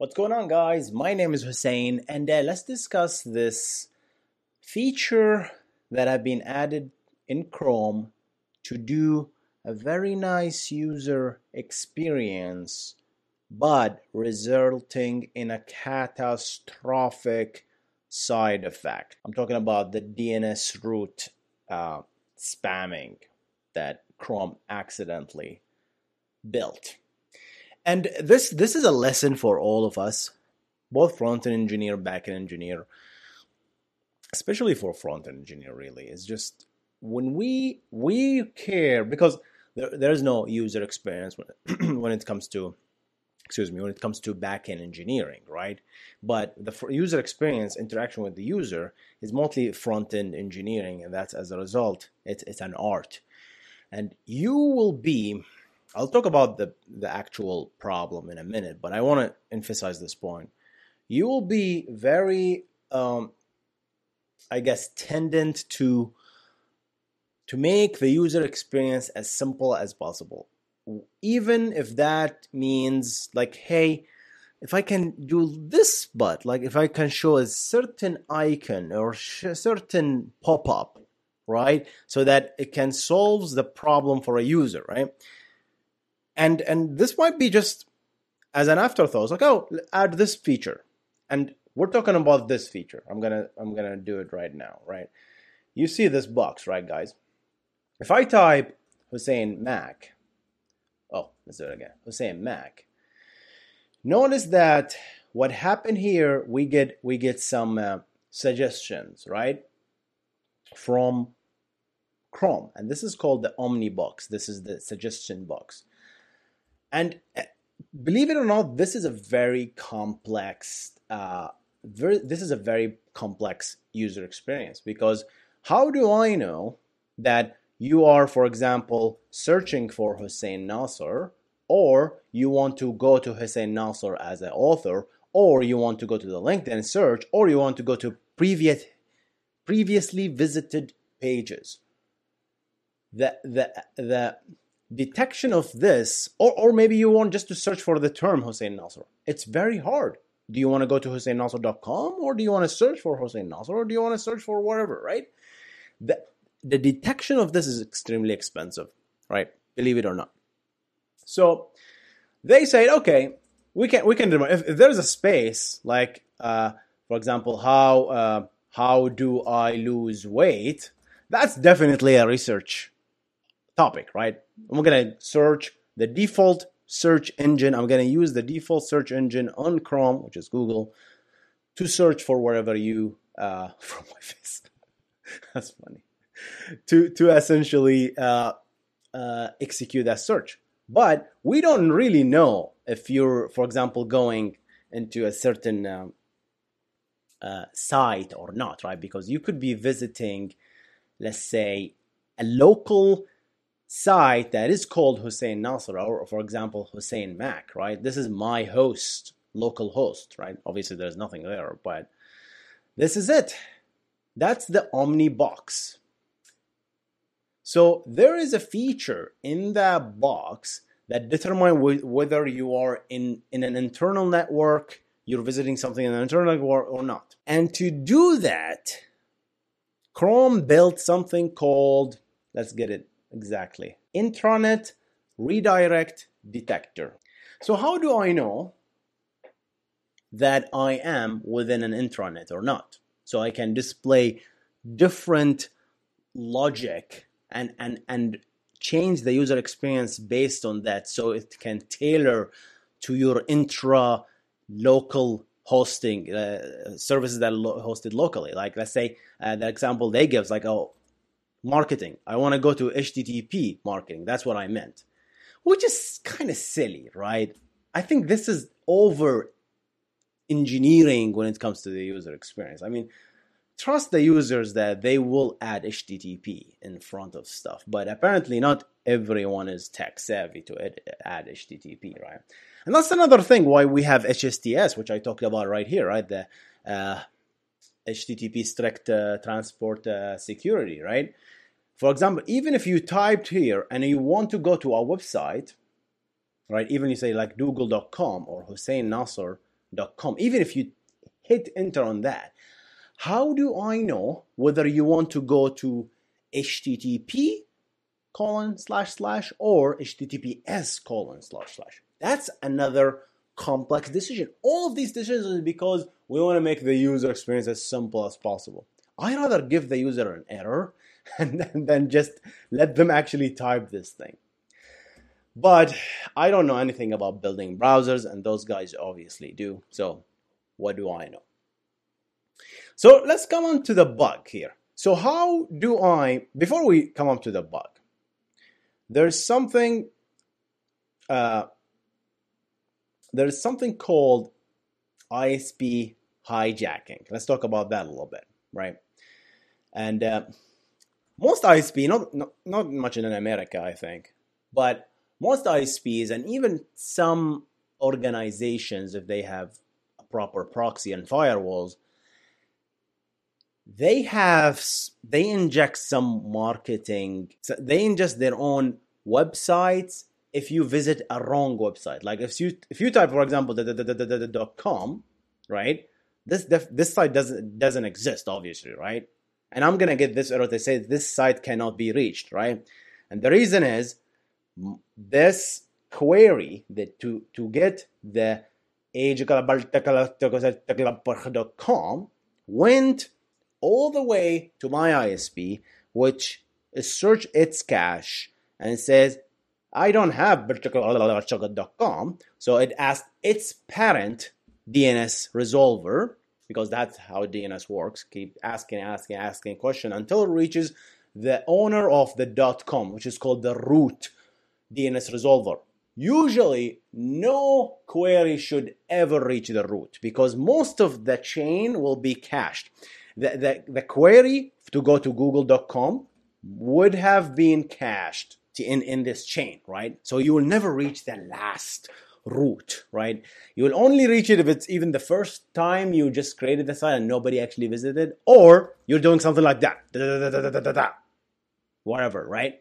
What's going on, guys? My name is Hussein, and uh, let's discuss this feature that have been added in Chrome to do a very nice user experience, but resulting in a catastrophic side effect. I'm talking about the DNS root uh, spamming that Chrome accidentally built. And this this is a lesson for all of us, both front end engineer, back end engineer, especially for front end engineer. Really, is just when we we care because there, there's no user experience when, when it comes to excuse me when it comes to back-end engineering right but the user experience interaction with the user is mostly front-end engineering and that's as a result it's, it's an art and you will be I'll talk about the, the actual problem in a minute, but I want to emphasize this point. You will be very, um, I guess, tendent to to make the user experience as simple as possible, even if that means like, hey, if I can do this, but like if I can show a certain icon or a certain pop up, right, so that it can solve the problem for a user, right and and this might be just as an afterthought. It's like oh add this feature. And we're talking about this feature. I'm gonna i'm gonna do it right now right? You see this box right guys? If i type hussein mac oh let's do it again. Hussein mac. Notice that what happened here we get we get some uh, suggestions right? From chrome. And this is called the omni box. This is the suggestion box and eh, believe it or not, this is a very complex. Uh, very, this is a very complex user experience because how do I know that you are, for example, searching for Hussein Nasser, or you want to go to Hussein Nasser as an author, or you want to go to the LinkedIn search, or you want to go to previous previously visited pages. The the the detection of this, or, or maybe you want just to search for the term Hussein Nasser. It's very hard. Do you want to go to HusseinNasser.com or do you want to search for Hussein Nasser or do you want to search for whatever, right? The, the detection of this is extremely expensive, right? Believe it or not. So they said, okay, we can we can if, if there's a space like, uh, for example, how uh, how do I lose weight? That's definitely a research topic, right? I'm gonna search the default search engine. I'm gonna use the default search engine on Chrome, which is Google, to search for wherever you uh, from my face. That's funny. To to essentially uh, uh, execute that search. But we don't really know if you're, for example, going into a certain um, uh, site or not, right? Because you could be visiting, let's say, a local site that is called Hussein Nasser, or for example, Hussein Mac, right? This is my host, local host, right? Obviously, there's nothing there, but this is it. That's the Omni box. So there is a feature in that box that determine whether you are in, in an internal network, you're visiting something in an internal network or not. And to do that, Chrome built something called Let's get it exactly. Intranet redirect detector. So, how do I know that I am within an intranet or not? So, I can display different logic and, and, and change the user experience based on that so it can tailor to your intra local hosting uh, services that are lo- hosted locally like let's say uh, the example they give is like oh marketing i want to go to http marketing that's what i meant which is kind of silly right i think this is over engineering when it comes to the user experience i mean trust the users that they will add HTTP in front of stuff. But apparently, not everyone is tech savvy to add HTTP, right? And that's another thing why we have HSTS, which I talked about right here, right? The uh, HTTP strict uh, transport uh, security, right? For example, even if you typed here and you want to go to a website, right? Even you say like google.com or husseinnasser.com, even if you hit enter on that, how do I know whether you want to go to HTTP colon slash slash or HTTPS colon slash slash? That's another complex decision. All of these decisions is because we want to make the user experience as simple as possible. I rather give the user an error and then, then just let them actually type this thing. But I don't know anything about building browsers, and those guys obviously do. So, what do I know? So let's come on to the bug here. So how do I, before we come on to the bug, there's something, uh, there's something called ISP hijacking. Let's talk about that a little bit, right? And uh, most ISP, not, not not much in America, I think, but most ISPs and even some organizations, if they have a proper proxy and firewalls, they have they inject some marketing they ingest their own websites if you visit a wrong website like if you if you type for example the com right this this site doesn't doesn't exist obviously right and i'm gonna get this error they say this site cannot be reached right and the reason is this query that to to get the age.com went all the way to my ISP, which is search its cache and it says, I don't have com. So it asked its parent DNS resolver, because that's how DNS works. Keep asking, asking, asking question until it reaches the owner of the .com, which is called the root DNS resolver. Usually, no query should ever reach the root because most of the chain will be cached the, the, the query to go to google.com would have been cached in, in this chain, right? So you will never reach the last root, right? You will only reach it if it's even the first time you just created the site and nobody actually visited, or you're doing something like that, whatever, right?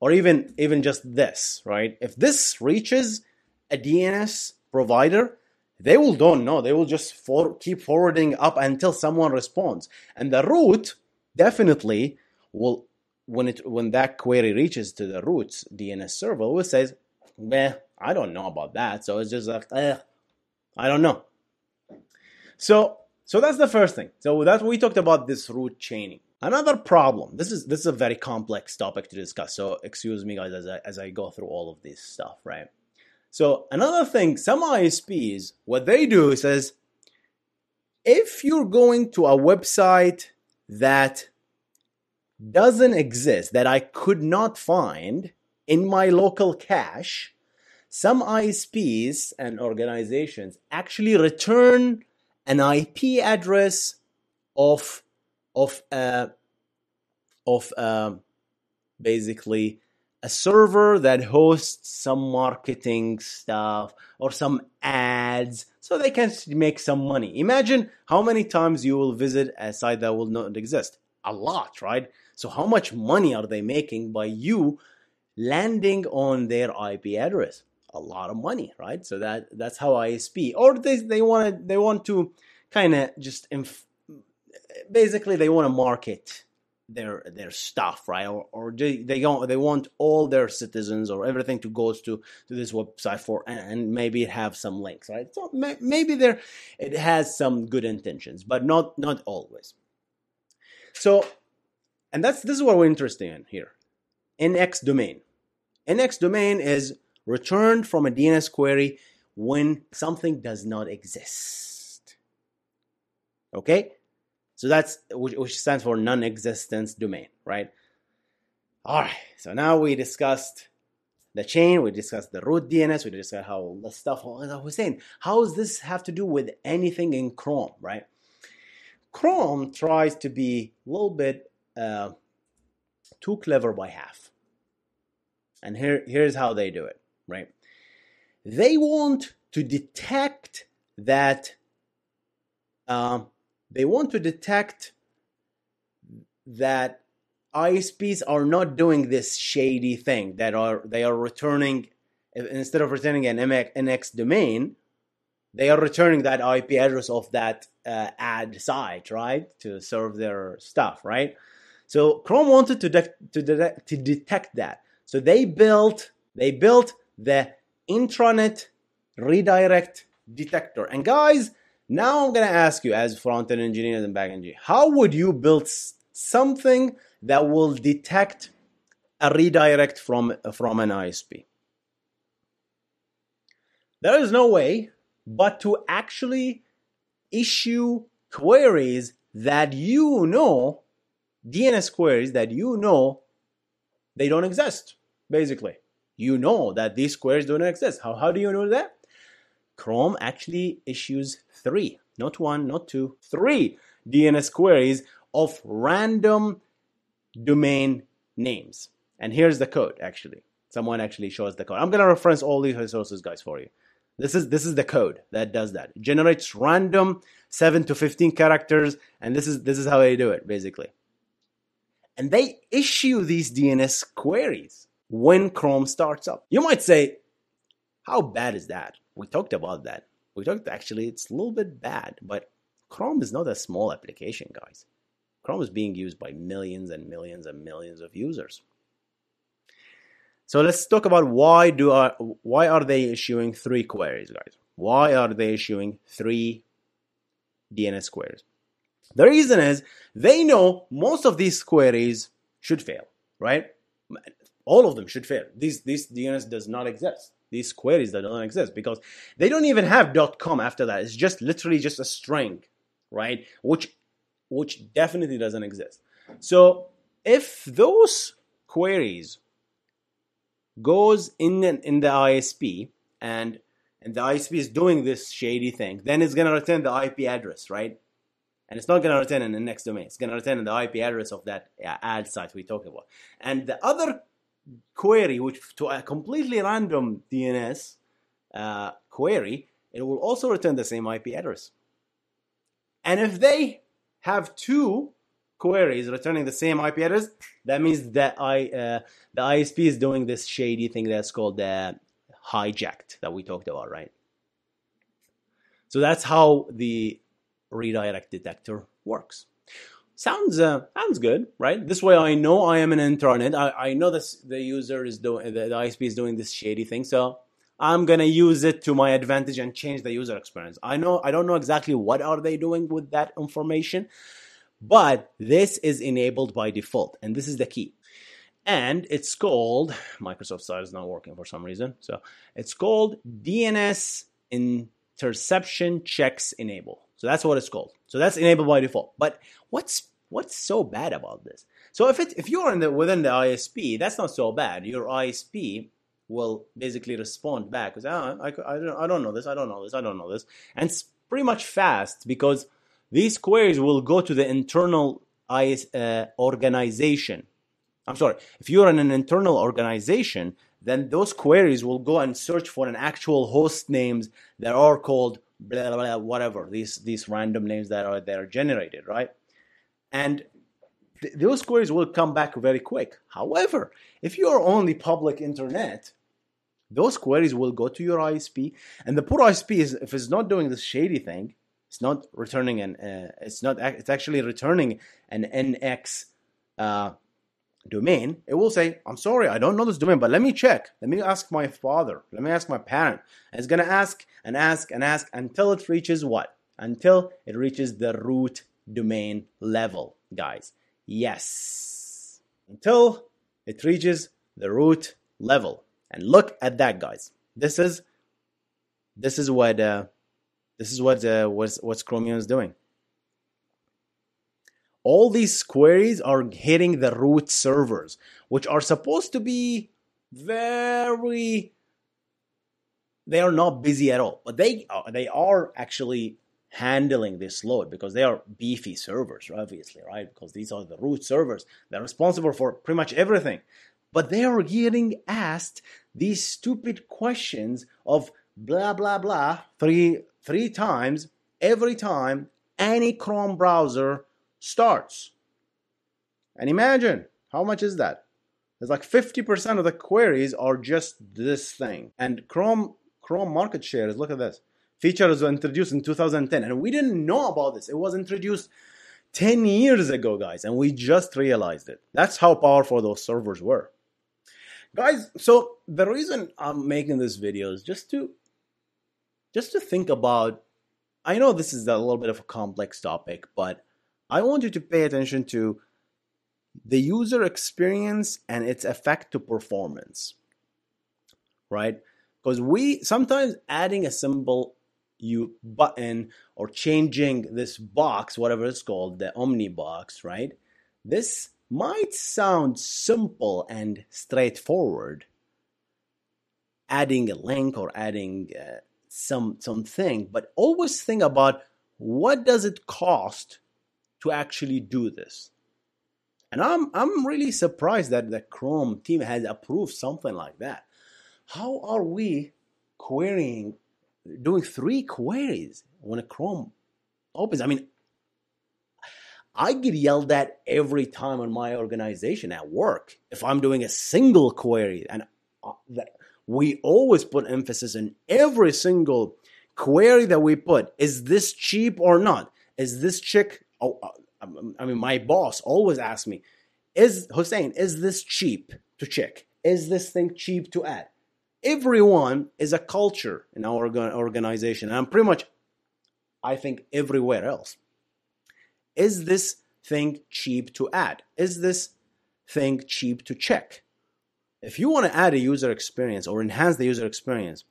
Or even even just this, right? If this reaches a DNS provider, they will don't know. They will just for, keep forwarding up until someone responds. And the root definitely will when it when that query reaches to the root's DNS server, will says, "Meh, I don't know about that." So it's just like, eh, I don't know. So so that's the first thing. So that's we talked about this root chaining. Another problem. This is this is a very complex topic to discuss. So excuse me, guys, as I as I go through all of this stuff, right? So another thing, some ISPs, what they do is says, if you're going to a website that doesn't exist, that I could not find in my local cache, some ISPs and organizations actually return an IP address of of uh, of uh, basically a server that hosts some marketing stuff or some ads so they can make some money. Imagine how many times you will visit a site that will not exist. A lot, right? So how much money are they making by you landing on their IP address? A lot of money, right? So that that's how ISP or they they want to they want to kind of just inf- basically they want to market their their stuff, right? Or, or they they don't, they want all their citizens or everything to go to to this website for, and maybe have some links, right? So maybe there it has some good intentions, but not not always. So, and that's this is what we're interested in here. NX domain. NX domain is returned from a DNS query when something does not exist. Okay, so that's which, which stands for non-existence domain, right? All right. So now we discussed the chain, we discussed the root DNS, we discussed how the stuff. I was saying, how does this have to do with anything in Chrome, right? Chrome tries to be a little bit uh, too clever by half. And here, here's how they do it, right? They want to detect that um, they want to detect that ISPs are not doing this shady thing that are they are returning instead of returning an MX NX domain, they are returning that IP address of that uh, ad site, right, to serve their stuff, right? So Chrome wanted to de- to, de- to detect that, so they built they built the intranet redirect detector. And guys, now I'm to ask you, as front end engineers and back engineer, how would you build something that will detect a redirect from, from an ISP? There is no way but to actually issue queries that you know, DNS queries that you know they don't exist, basically. You know that these queries don't exist. How, how do you know that? Chrome actually issues three, not one, not two, three DNS queries of random domain names. And here's the code actually. Someone actually shows the code. I'm gonna reference all these resources, guys, for you. This is this is the code that does that. It generates random seven to fifteen characters, and this is this is how they do it basically. And they issue these DNS queries when Chrome starts up. You might say, how bad is that? We talked about that. We talked actually, it's a little bit bad, but Chrome is not a small application, guys. Chrome is being used by millions and millions and millions of users. So let's talk about why do I, why are they issuing three queries, guys? Why are they issuing three DNS queries? The reason is they know most of these queries should fail, right? All of them should fail. These this DNS does not exist these queries that don't exist because they don't even have .com after that. It's just literally just a string, right? Which which definitely doesn't exist. So if those queries goes in in the ISP and and the ISP is doing this shady thing, then it's gonna return the IP address, right? And it's not gonna return in the NX domain. It's gonna return in the IP address of that ad site we talked about. And the other query, which to a completely random DNS uh, query, it will also return the same IP address. And if they have two queries returning the same IP address, that means that I uh, the ISP is doing this shady thing that's called the hijacked that we talked about, right? So that's how the redirect detector works. Sounds uh, sounds good, right? This way, I know I am an intranet. I, I know this the user is doing the, the ISP is doing this shady thing, so I'm gonna use it to my advantage and change the user experience. I know I don't know exactly what are they doing with that information, but this is enabled by default, and this is the key. And it's called Microsoft side is not working for some reason, so it's called DNS interception checks enable. So that's what it's called. So that's enabled by default. But what's what's so bad about this? So if it if you're in the within the ISP, that's not so bad. Your ISP will basically respond back because oh, I, I, don't, I don't know this, I don't know this, I don't know this, and it's pretty much fast because these queries will go to the internal IS, uh, organization. I'm sorry, if you're in an internal organization, then those queries will go and search for an actual host names that are called blah, blah, blah, whatever these these random names that are that are generated, right? And th- those queries will come back very quick. However, if you are on the public internet, those queries will go to your ISP, and the poor ISP is if it's not doing this shady thing, it's not returning an uh, it's not it's actually returning an NX uh, domain, it will say, I'm sorry, I don't know this domain, but let me check. Let me ask my father. Let me ask my parent. And it's going to ask and ask and ask until it reaches what? Until it reaches the root domain level, guys. Yes. Until it reaches the root level. And look at that, guys. This is this is what uh, this is what uh, what's, what's Chromium is doing all these queries are hitting the root servers, which are supposed to be very they are not busy at all but they are, they are actually handling this load because they are beefy servers obviously right? Because these are the root servers. They're responsible for pretty much everything. But they are getting asked these stupid questions of blah blah blah three three times every time any chrome browser starts. And imagine how much is that? It's like 50% of the queries are just this thing. And Chrome Chrome market share is look at this. Feature was introduced in 2010 and we didn't know about this. It was introduced 10 years ago, guys, and we just realized it. That's how powerful those servers were. Guys, so the reason I'm making this video is just to just to think about I know this is a little bit of a complex topic, but I want you to pay attention to the user experience and its effect to performance. Right? Because we sometimes adding a symbol you button or changing this box, whatever it's called, the Omni box, right? This might sound simple and straightforward. Adding a link or adding uh, some something, but always think about what does it cost to actually do this. And I'm I'm really surprised that the Chrome team has approved something like that. How are we querying doing three queries when a Chrome opens? I mean, I get yelled at every time on my organization at work if I'm doing a single query, and uh, we always put emphasis in every single query that we put. Is this cheap or not? Is this chick oh, uh, I mean, my boss always asks me, "Is Hussein? Is this cheap to check? Is this thing cheap to add?" Everyone is a culture in our organization, and pretty much, I think everywhere else. Is this thing cheap to add? Is this thing cheap to check? If you want to add a user experience or enhance the user experience,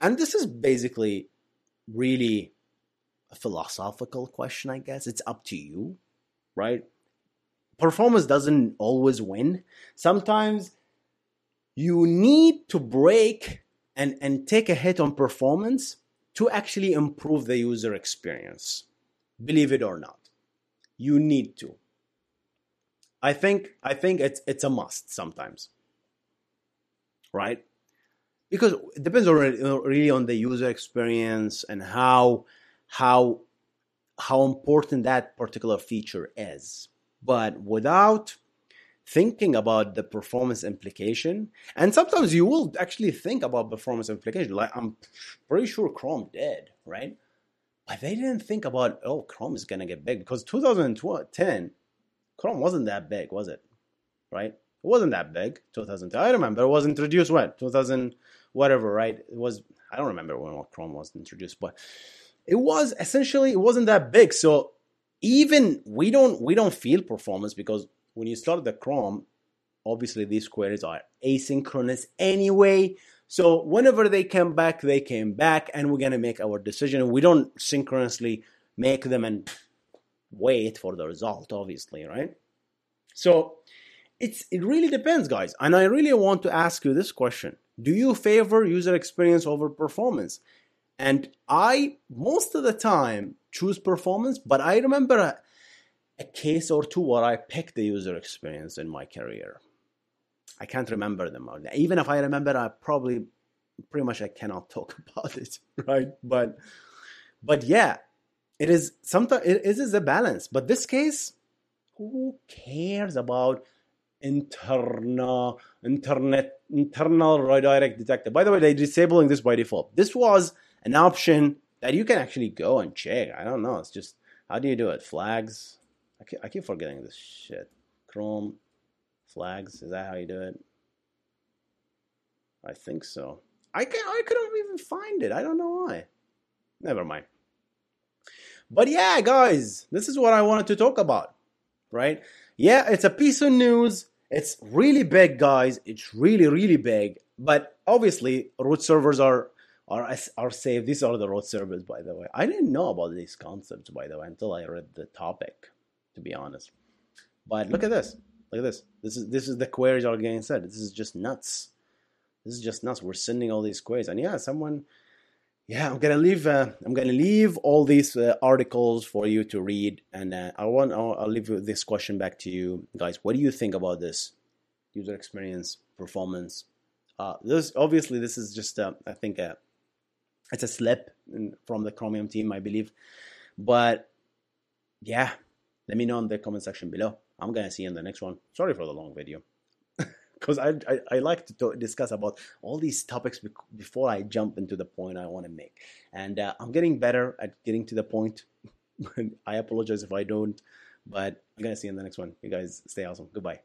and this is basically really a philosophical question, I guess. It's up to you, right? Performance doesn't always win. Sometimes you need to break and, and take a hit on performance to actually improve the user experience. Believe it or not. You need to. I think I think it's it's a must sometimes. Right? Because it depends on, really on the user experience and how how how important that particular feature is. But without thinking about the performance implication, and sometimes you will actually think about performance implication. Like I'm pretty sure Chrome did, right? But they didn't think about oh Chrome is gonna get big because 2010 Chrome wasn't that big, was it? Right? It wasn't that big. 2010. I remember it was introduced when 2000 whatever, right? It was I don't remember when Chrome was introduced, but it was essentially it wasn't that big. So even we don't we don't feel performance because when you start the Chrome, obviously these queries are asynchronous anyway. So whenever they came back, they came back, and we're gonna make our decision. We don't synchronously make them and wait for the result, obviously, right? So it's it really depends, guys. And I really want to ask you this question: Do you favor user experience over performance? And I, most of the time, choose performance, but I remember a, a case or two where I picked the user experience in my career. I can't remember them. Even if I remember, I probably pretty much I cannot talk about it, right? But but yeah, it is sometimes it is a balance. But this case, who cares about internal internet internal redirect detector? By the way, they're disabling this by default. This was an option that you can actually go and check. I don't know. It's just how do you do it? Flags. I keep, I keep forgetting this shit Chrome flags. Is that how you do it? I think so. I can I couldn't even find it. I don't know why. Never mind. But yeah, guys, this is what I wanted to talk about. Right? Yeah, it's a piece of news. It's really big, guys. It's really, really big. But obviously, root servers are are are safe. These are the road servers, by the way. I didn't know about these concepts, by the way, until I read the topic. To be honest, but look at this. Look at this. This is this is the queries are getting said. This is just nuts. This is just nuts. We're sending all these queries, and yeah, someone. Yeah, I'm gonna leave. Uh, I'm gonna leave all these uh, articles for you to read, and uh, I want. I'll, I'll leave this question back to you guys. What do you think about this user experience, performance? Uh, this obviously this is just. Uh, I think uh, it's a slip from the Chromium team, I believe. But yeah, let me know in the comment section below. I'm gonna see you in the next one. Sorry for the long video because I, I, I like to talk, discuss about all these topics before I jump into the point I want to make, and uh, I'm getting better at getting to the point. I apologize if I don't, but I'm gonna see you in the next one. You guys stay awesome. Goodbye.